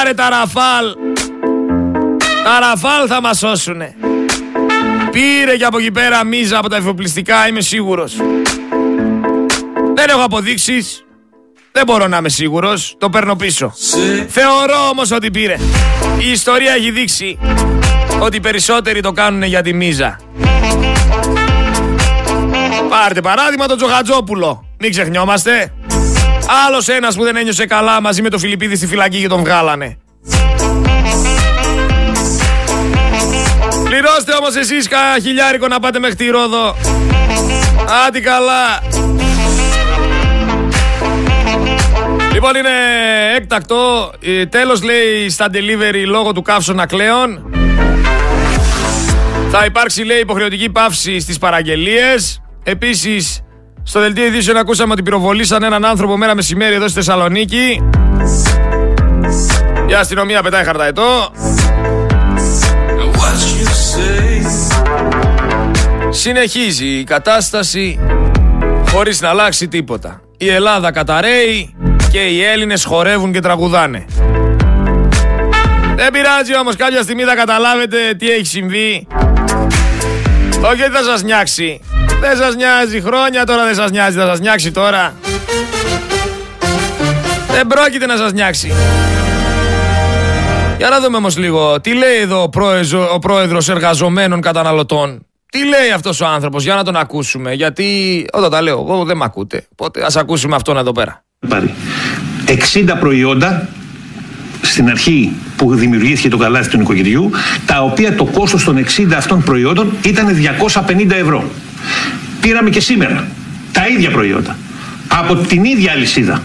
Άρε τα ραφάλ. Τα ραφάλ θα μας σώσουνε. Πήρε και από εκεί πέρα μίζα από τα εφοπλιστικά, είμαι σίγουρος. Δεν έχω αποδείξεις. Δεν μπορώ να είμαι σίγουρος. Το παίρνω πίσω. Θεωρώ όμως ότι πήρε. Η ιστορία έχει δείξει ότι οι περισσότεροι το κάνουν για τη μίζα. Πάρτε παράδειγμα τον Τζοχατζόπουλο. Μην ξεχνιόμαστε. Άλλος ένας που δεν ένιωσε καλά μαζί με το Φιλιππίδη στη φυλακή και τον βγάλανε. Πληρώστε όμως εσείς κανένα χιλιάρικο να πάτε μέχρι τη Ρόδο. Άντι καλά. Λοιπόν είναι έκτακτο. Ε, τέλος λέει στα delivery λόγω του καύσωνα κλαίων. Θα υπάρξει λέει υποχρεωτική παύση στις παραγγελίες. Επίσης στο δελτίο ειδήσεων ακούσαμε ότι πυροβολήσαν έναν άνθρωπο μέρα μεσημέρι εδώ στη Θεσσαλονίκη. Η αστυνομία πετάει χαρταετό. Συνεχίζει η κατάσταση χωρίς να αλλάξει τίποτα. Η Ελλάδα καταραίει και οι Έλληνες χορεύουν και τραγουδάνε. Δεν πειράζει όμως κάποια στιγμή θα καταλάβετε τι έχει συμβεί. Όχι ότι θα σας νιάξει. Δεν σας νοιάζει χρόνια τώρα δεν σας νοιάζει. Θα σας νιάξει τώρα. Δεν πρόκειται να σας νιάξει. Για να δούμε όμως λίγο. Τι λέει εδώ ο, πρόεδρος, ο πρόεδρος εργαζομένων καταναλωτών. Τι λέει αυτός ο άνθρωπος. Για να τον ακούσουμε. Γιατί όταν τα λέω εγώ δεν με ακούτε. Οπότε ας ακούσουμε αυτόν εδώ πέρα. Πάρει. 60 προϊόντα στην αρχή που δημιουργήθηκε το καλάθι του νοικοκυριού, τα οποία το κόστος των 60 αυτών προϊόντων ήταν 250 ευρώ. Πήραμε και σήμερα τα ίδια προϊόντα από την ίδια αλυσίδα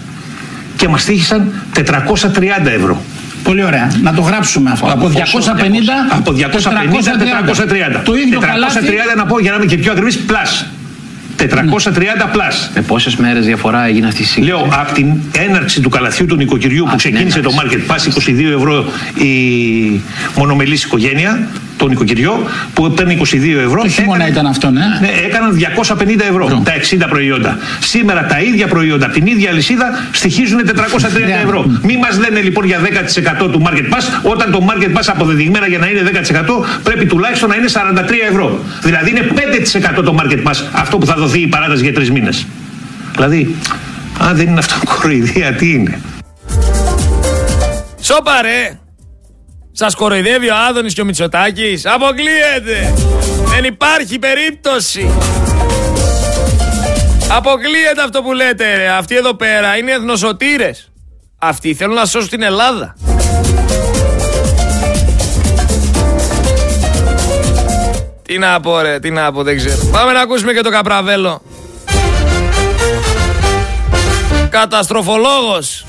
και μας τύχησαν 430 ευρώ. Πολύ ωραία. Να το γράψουμε αυτό. Από 250, από 250 430. 430. Το ίδιο 430 καλάθι. να πω για να είμαι και πιο ακριβής, plus. 430 plus. Με πόσες μέρες διαφορά έγινε αυτή η σύγκριση; Λέω από την έναρξη του καλαθιού του νοικοκυριού που την ξεκίνησε το έναρξη. Market Pass 22 ευρώ η μονομελής οικογένεια, το νοικοκυριό, που παίρνει 22 ευρώ. Το χειμώνα έκανε- ήταν αυτό, ναι; Ναι, έκαναν 250 ευρώ Ευρώ. τα 60 προϊόντα. Σήμερα τα ίδια προϊόντα, από την ίδια αλυσίδα, στοιχίζουν 430 Ναι. ευρώ. Μη μας λένε λοιπόν για 10% του Market Pass, όταν το Market Pass αποδεδειγμένα για να είναι 10% πρέπει τουλάχιστον να είναι 43 ευρώ. Δηλαδή είναι 5% το Market Pass, αυτό που θα δοθεί η παράταση για τρεις μήνες. Δηλαδή, αν δεν είναι αυτό κοροϊδία, τι είναι; Σόπα ρε! Σας κοροϊδεύει ο Άδωνης και ο Μητσοτάκης. Αποκλείεται! Δεν υπάρχει περίπτωση! Αποκλείεται αυτό που λέτε ρε. Αυτοί εδώ πέρα είναι εθνοσωτήρες. Αυτοί θέλουν να σώσουν την Ελλάδα. Τι να πω ρε, τι να πω, δεν ξέρω. Πάμε να ακούσουμε και το Καπραβέλο. Καταστροφολόγος.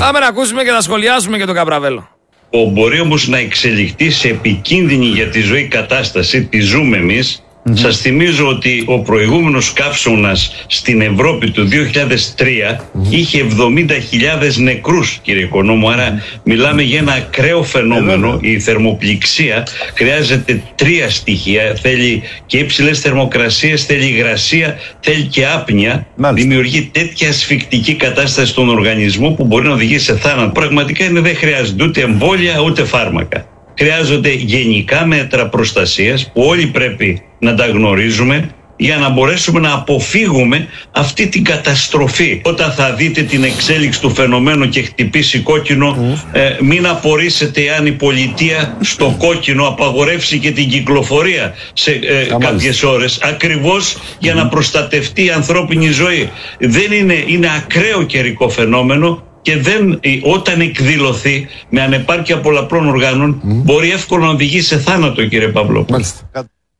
Πάμε να ακούσουμε και να σχολιάσουμε και τον Καπραβέλο. Ο μπορεί όμως να εξελιχθεί σε επικίνδυνη για τη ζωή κατάσταση, τη ζούμε εμείς. Σας θυμίζω ότι ο προηγούμενος καύσωνας στην Ευρώπη του 2003 είχε 70.000 νεκρούς κύριε Οικονόμου. Άρα μιλάμε για ένα ακραίο φαινόμενο. Η θερμοπληξία χρειάζεται τρία στοιχεία. Θέλει και υψηλές θερμοκρασίες, θέλει υγρασία, θέλει και άπνοια. Δημιουργεί τέτοια ασφικτική κατάσταση στον οργανισμό που μπορεί να οδηγήσει σε θάνατο. Πραγματικά είναι, δεν χρειάζεται ούτε εμβόλια ούτε φάρμακα. Χρειάζονται γενικά μέτρα προστασίας που όλοι πρέπει να τα γνωρίζουμε για να μπορέσουμε να αποφύγουμε αυτή την καταστροφή. Όταν θα δείτε την εξέλιξη του φαινομένου και χτυπήσει κόκκινο, ε, μην απορρίσετε αν η πολιτεία στο κόκκινο απαγορεύσει και την κυκλοφορία σε ε, κάποιες ώρες, ακριβώς για να προστατευτεί η ανθρώπινη ζωή. Δεν είναι, είναι ακραίο καιρικό φαινόμενο και δεν, ε, όταν εκδηλωθεί με ανεπάρκεια πολλαπλών οργάνων μπορεί εύκολα να οδηγήσει σε θάνατο κύριε Παύλο.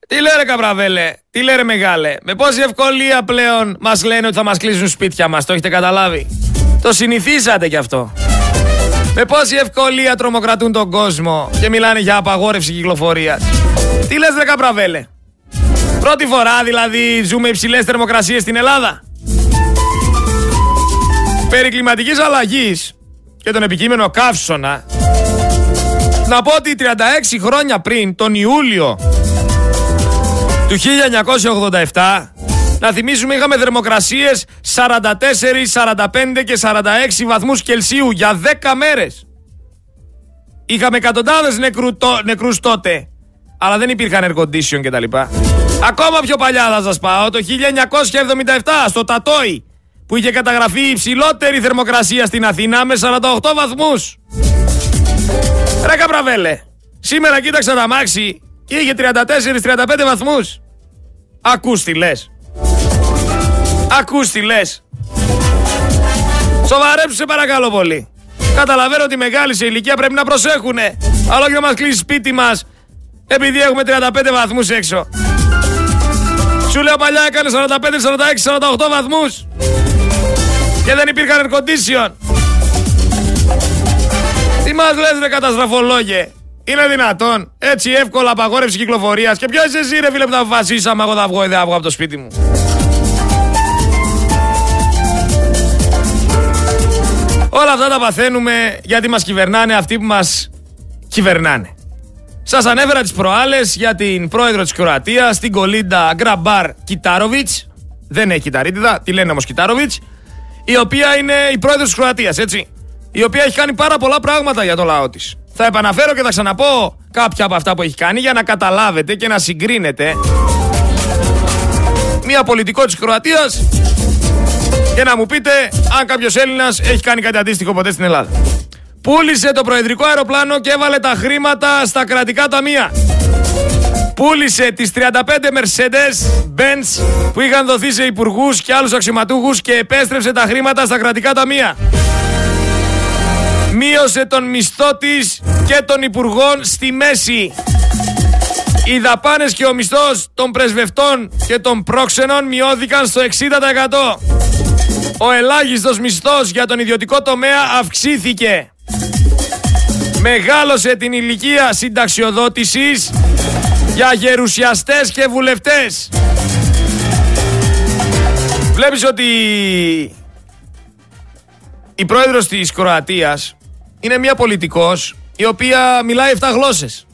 Τι λέει ρε Καπραβέλε, τι λέει ρε Μεγάλε, με πόση ευκολία πλέον μας λένε ότι θα μας κλείσουν σπίτια μας, το έχετε καταλάβει; Το συνηθίσατε κι αυτό. Με πόση ευκολία τρομοκρατούν τον κόσμο και μιλάνε για απαγόρευση κυκλοφορίας. Τι λες ρε Καπραβέλε, πρώτη φορά δηλαδή ζούμε υψηλές θερμοκρασίες στην Ελλάδα. Περί κλιματικής αλλαγής και τον επικείμενο καύσωνα, να πω ότι 36 χρόνια πριν, τον Ιούλιο του 1987, να θυμίσουμε είχαμε θερμοκρασίες 44, 45 και 46 βαθμούς Κελσίου για 10 μέρες. Είχαμε εκατοντάδες νεκρού, το, νεκρούς τότε, αλλά δεν υπήρχαν air condition κτλ. Ακόμα πιο παλιά θα σας πάω, το 1977 στο Τατόι, που είχε καταγραφεί η υψηλότερη θερμοκρασία στην Αθήνα με 48 βαθμούς. Ρε Καπραβέλε, σήμερα κοίταξα τα μάξι και είχε 34-35 βαθμούς. Ακούς τι λες. Ακούς τι λες. Σοβαρέψου σε παρακαλώ πολύ. Καταλαβαίνω ότι οι μεγάλοι σε ηλικία πρέπει να προσέχουνε. Αλλά όχι να μας κλείσει σπίτι μας επειδή έχουμε 35 βαθμούς έξω. Σου λέω παλιά έκανε 45, 46, 48 βαθμούς και δεν υπήρχαν air condition. Τι μας λες ρε καταστραφολόγε; Είναι δυνατόν. Έτσι εύκολα απαγόρευση κυκλοφορίας. Και ποιος είσαι εσύ, ρε φίλε, που θα αποφασίσαμε εγώ θα βγω ή δεν θα βγω από το σπίτι μου. Όλα αυτά τα παθαίνουμε γιατί μας κυβερνάνε αυτοί που μας κυβερνάνε. Σας ανέφερα τις προάλλες για την πρόεδρο της Κροατίας, την Κολίντα Γκραμπάρ Κιτάροβιτς. Δεν έχει κυταρίτιδα, τη λένε όμως Κιτάροβιτς. Η οποία είναι η πρόεδρος της Κροατίας, έτσι. Η οποία έχει κάνει πάρα πολλά πράγματα για το λαό της. Θα επαναφέρω και θα ξαναπώ κάποια από αυτά που έχει κάνει για να καταλάβετε και να συγκρίνετε μία πολιτικό της Κροατίας και να μου πείτε αν κάποιος Έλληνας έχει κάνει κάτι αντίστοιχο ποτέ στην Ελλάδα. Πούλησε το προεδρικό αεροπλάνο και έβαλε τα χρήματα στα κρατικά ταμεία. Πούλησε τις 35 Mercedes Benz που είχαν δοθεί σε υπουργούς και άλλους αξιωματούχους και επέστρεψε τα χρήματα στα κρατικά ταμεία. Μείωσε τον μισθό της και των υπουργών στη μέση. Οι δαπάνες και ο μισθός των πρεσβευτών και των πρόξενων μειώθηκαν στο 60%. Ο ελάχιστος μισθός για τον ιδιωτικό τομέα αυξήθηκε. Μεγάλωσε την ηλικία συνταξιοδότησης για γερουσιαστές και βουλευτές. Βλέπεις ότι η πρόεδρος της Κροατίας είναι μια πολιτικός η οποία μιλάει 7 γλώσσες.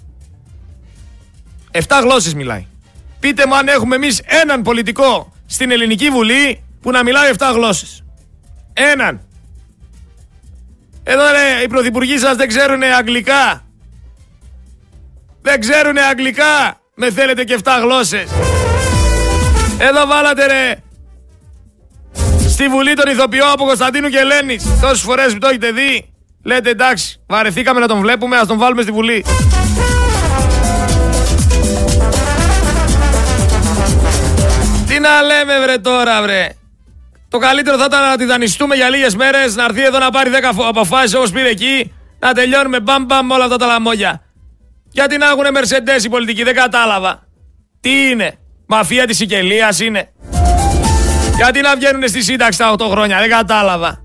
7 γλώσσες μιλάει. Πείτε μου αν έχουμε εμείς έναν πολιτικό στην Ελληνική Βουλή που να μιλάει 7 γλώσσες. Έναν. Εδώ ρε, οι πρωθυπουργοί σας δεν ξέρουν αγγλικά. Δεν ξέρουν αγγλικά. Με θέλετε και 7 γλώσσες. Εδώ βάλατε ρε. Στη Βουλή των Ηθοποιών από Κωνσταντίνου και Ελένης. Τόσες φορές που το έχετε δει. Λέτε εντάξει, βαρεθήκαμε να τον βλέπουμε, ας τον βάλουμε στη Βουλή. Τι να λέμε βρε τώρα βρε. Το καλύτερο θα ήταν να τη δανειστούμε για λίγες μέρες, να έρθει εδώ να πάρει 10 αποφάσεις όπως πήρε εκεί, να τελειώνουμε μπαμ μπαμ όλα αυτά τα λαμόγια. Γιατί να έχουν Mercedes οι πολιτικοί, δεν κατάλαβα. Τι είναι, μαφία της Σικελίας είναι. Γιατί να βγαίνουν στη σύνταξη τα 8 χρόνια, δεν κατάλαβα.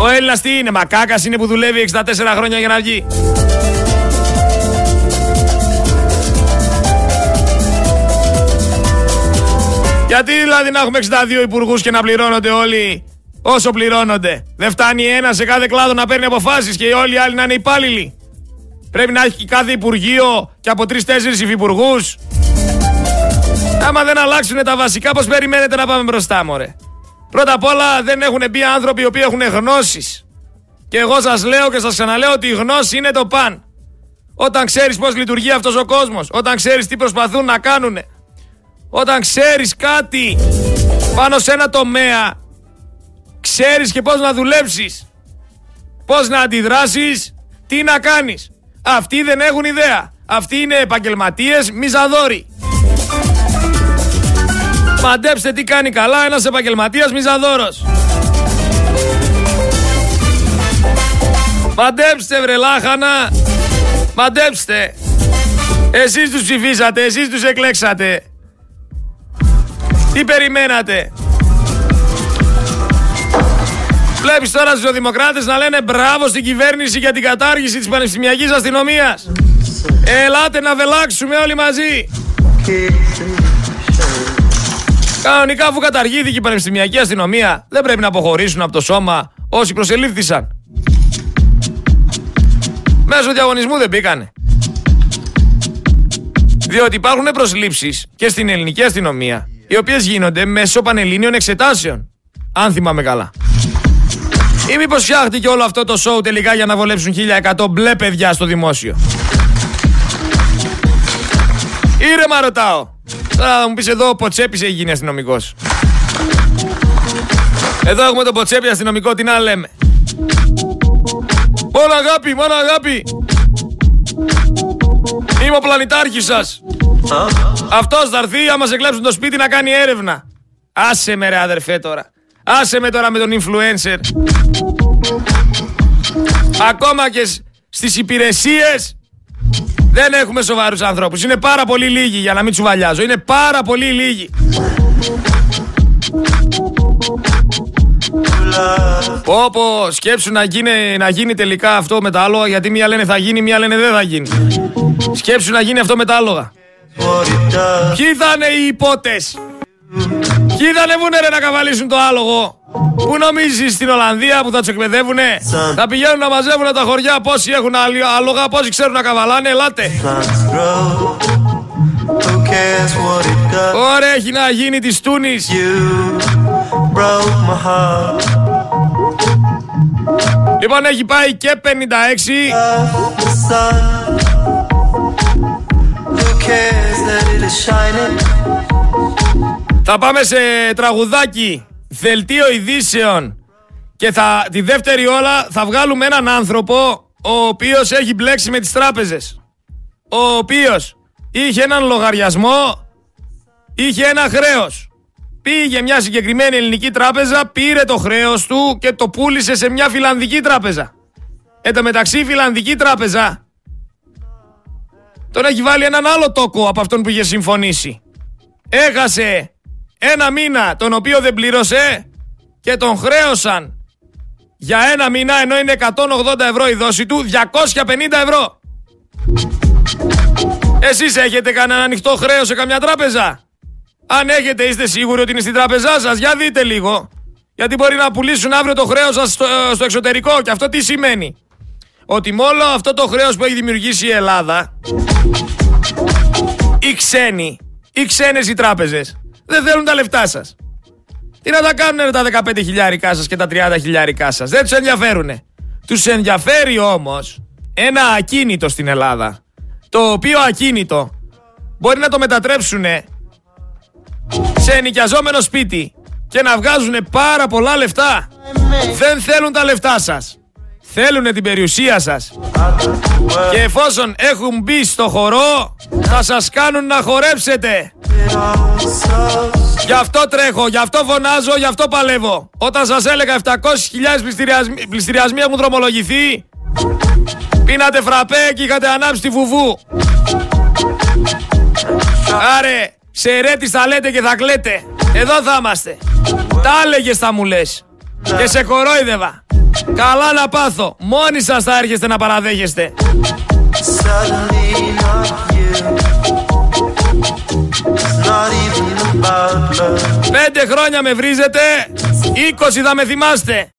Ο Έλληνας τι είναι, μακάκας είναι που δουλεύει 64 χρόνια για να βγει. Γιατί δηλαδή να έχουμε 62 υπουργούς και να πληρώνονται όλοι όσο πληρώνονται; Δεν φτάνει ένα σε κάθε κλάδο να παίρνει αποφάσεις και όλοι οι άλλοι να είναι υπάλληλοι. Πρέπει να έχει κάθε υπουργείο και από τρει-τέσσερι υφυπουργούς. Άμα δεν αλλάξουν τα βασικά, πώς περιμένετε να πάμε μπροστά, μωρέ; Πρώτα απ' όλα δεν έχουν μπει άνθρωποι οι οποίοι έχουν γνώσεις. Και εγώ σας λέω και σας ξαναλέω ότι η γνώση είναι το παν. Όταν ξέρεις πώς λειτουργεί αυτός ο κόσμος, όταν ξέρεις τι προσπαθούν να κάνουν, όταν ξέρεις κάτι πάνω σε ένα τομέα, ξέρεις και πώς να δουλέψεις, πώς να αντιδράσεις, τι να κάνεις. Αυτοί δεν έχουν ιδέα. Αυτοί είναι επαγγελματίες μιζαδόροι. Μαντέψτε τι κάνει καλά ένας επαγγελματίας μιζαδόρος. Μαντέψτε βρε λάχανα. Μαντέψτε. Εσείς τους ψηφίσατε, εσείς τους εκλέξατε. Τι περιμένατε; Βλέπεις τώρα στους δημοκράτες να λένε μπράβο στην κυβέρνηση για την κατάργηση της πανεπιστημιακής αστυνομίας. Ελάτε να βελάξουμε όλοι μαζί. Κανονικά αφού καταργήθηκε η πανεπιστημιακή αστυνομία δεν πρέπει να αποχωρήσουν από το σώμα όσοι προσελήφθησαν. Μέσω διαγωνισμού δεν μπήκανε. Διότι υπάρχουν προσλήψεις και στην ελληνική αστυνομία οι οποίες γίνονται μέσω πανελλήνιων εξετάσεων. Αν θυμάμαι καλά. Ή μήπως φτιάχτηκε όλο αυτό το σοου τελικά για να βολέψουν 1100 μπλε παιδιά στο δημόσιο; Ήρεμα ρωτάω. Τώρα θα μου πεις εδώ ο Ποτσέπης έχει γίνει αστυνομικός. Εδώ έχουμε τον Ποτσέπη αστυνομικό, τι να λέμε. Μόνο αγάπη, μόνο αγάπη. Είμαι ο πλανητάρχης σας. Αυτός θα έρθει άμα σε κλέψουν το σπίτι να κάνει έρευνα. Άσε με ρε αδερφέ τώρα. Άσε με τώρα με τον influencer. Ακόμα και στις υπηρεσίες δεν έχουμε σοβαρούς ανθρώπους. Είναι πάρα πολύ λίγοι για να μην τσουβαλιάζω. Είναι πάρα πολύ λίγοι. Πω πω, σκέψου να γίνει, να γίνει τελικά αυτό με τα άλογα γιατί μία λένε θα γίνει, μία λένε δεν θα γίνει. Σκέψου να γίνει αυτό με τα άλογα. Ποιοι θα είναι οι υπότες; Ποιοι θα ανεβούνε ρε να καβαλήσουν το άλογο. Πού νομίζεις στην Ολλανδία που θα τους εκπαιδεύουνε; Θα πηγαίνουν να μαζεύουν τα χωριά πόσοι έχουν άλογα, πόσοι ξέρουν να καβαλάνε, ελάτε. Ωραία έχει να γίνει της Τούνης. Λοιπόν έχει πάει και 56 Θα πάμε σε τραγουδάκι Δελτίο ειδήσεων Και θα, τη δεύτερη όλα θα βγάλουμε έναν άνθρωπο Ο οποίος έχει μπλέξει με τις τράπεζες Ο οποίος είχε έναν λογαριασμό Είχε ένα χρέος Πήγε μια συγκεκριμένη ελληνική τράπεζα, πήρε το χρέος του και το πούλησε σε μια φιλανδική τράπεζα. Εν τω μεταξύ η φιλανδική τράπεζα τον έχει βάλει έναν άλλο τόκο από αυτόν που είχε συμφωνήσει. Έχασε ένα μήνα τον οποίο δεν πλήρωσε και τον χρέωσαν για ένα μήνα ενώ είναι 180 ευρώ η δόση του 250 ευρώ. Εσείς έχετε κανένα ανοιχτό χρέος σε καμιά τράπεζα; Αν έχετε, είστε σίγουροι ότι είναι στην τράπεζά σας, για δείτε λίγο. Γιατί μπορεί να πουλήσουν αύριο το χρέος σας στο, στο εξωτερικό. Και αυτό τι σημαίνει; Ότι με όλο αυτό το χρέος που έχει δημιουργήσει η Ελλάδα, οι ξένοι, οι ξένες οι τράπεζες, δεν θέλουν τα λεφτά σας. Τι να τα κάνουν τα 15 χιλιάρικα σας και τα 30 χιλιάρικα σας. Δεν τους ενδιαφέρουν. Τους ενδιαφέρει όμως ένα ακίνητο στην Ελλάδα. Το οποίο ακίνητο μπορεί να το μετατρέψουν σε ενοικιαζόμενο σπίτι και να βγάζουν πάρα πολλά λεφτά. Δεν θέλουν τα λεφτά σας. Θέλουν την περιουσία σας. Και εφόσον έχουν μπει στο χορό, θα σας κάνουν να χορέψετε. Γι' αυτό τρέχω, γι' αυτό φωνάζω, γι' αυτό παλεύω. Όταν σας έλεγα 700.000 πληστηριασμοί έχουν δρομολογηθεί, πίνατε φραπέ και είχατε ανάψει τη βουβού. Άρε, σε ρέτη θα λέτε και θα κλαίτε. Εδώ θα είμαστε. Τα έλεγε θα μου λες. Και σε κορόιδευα. Καλά να πάθω. Μόνοι σας θα έρχεστε να παραδέχεστε. Πέντε χρόνια με βρίζετε, 20 θα με θυμάστε.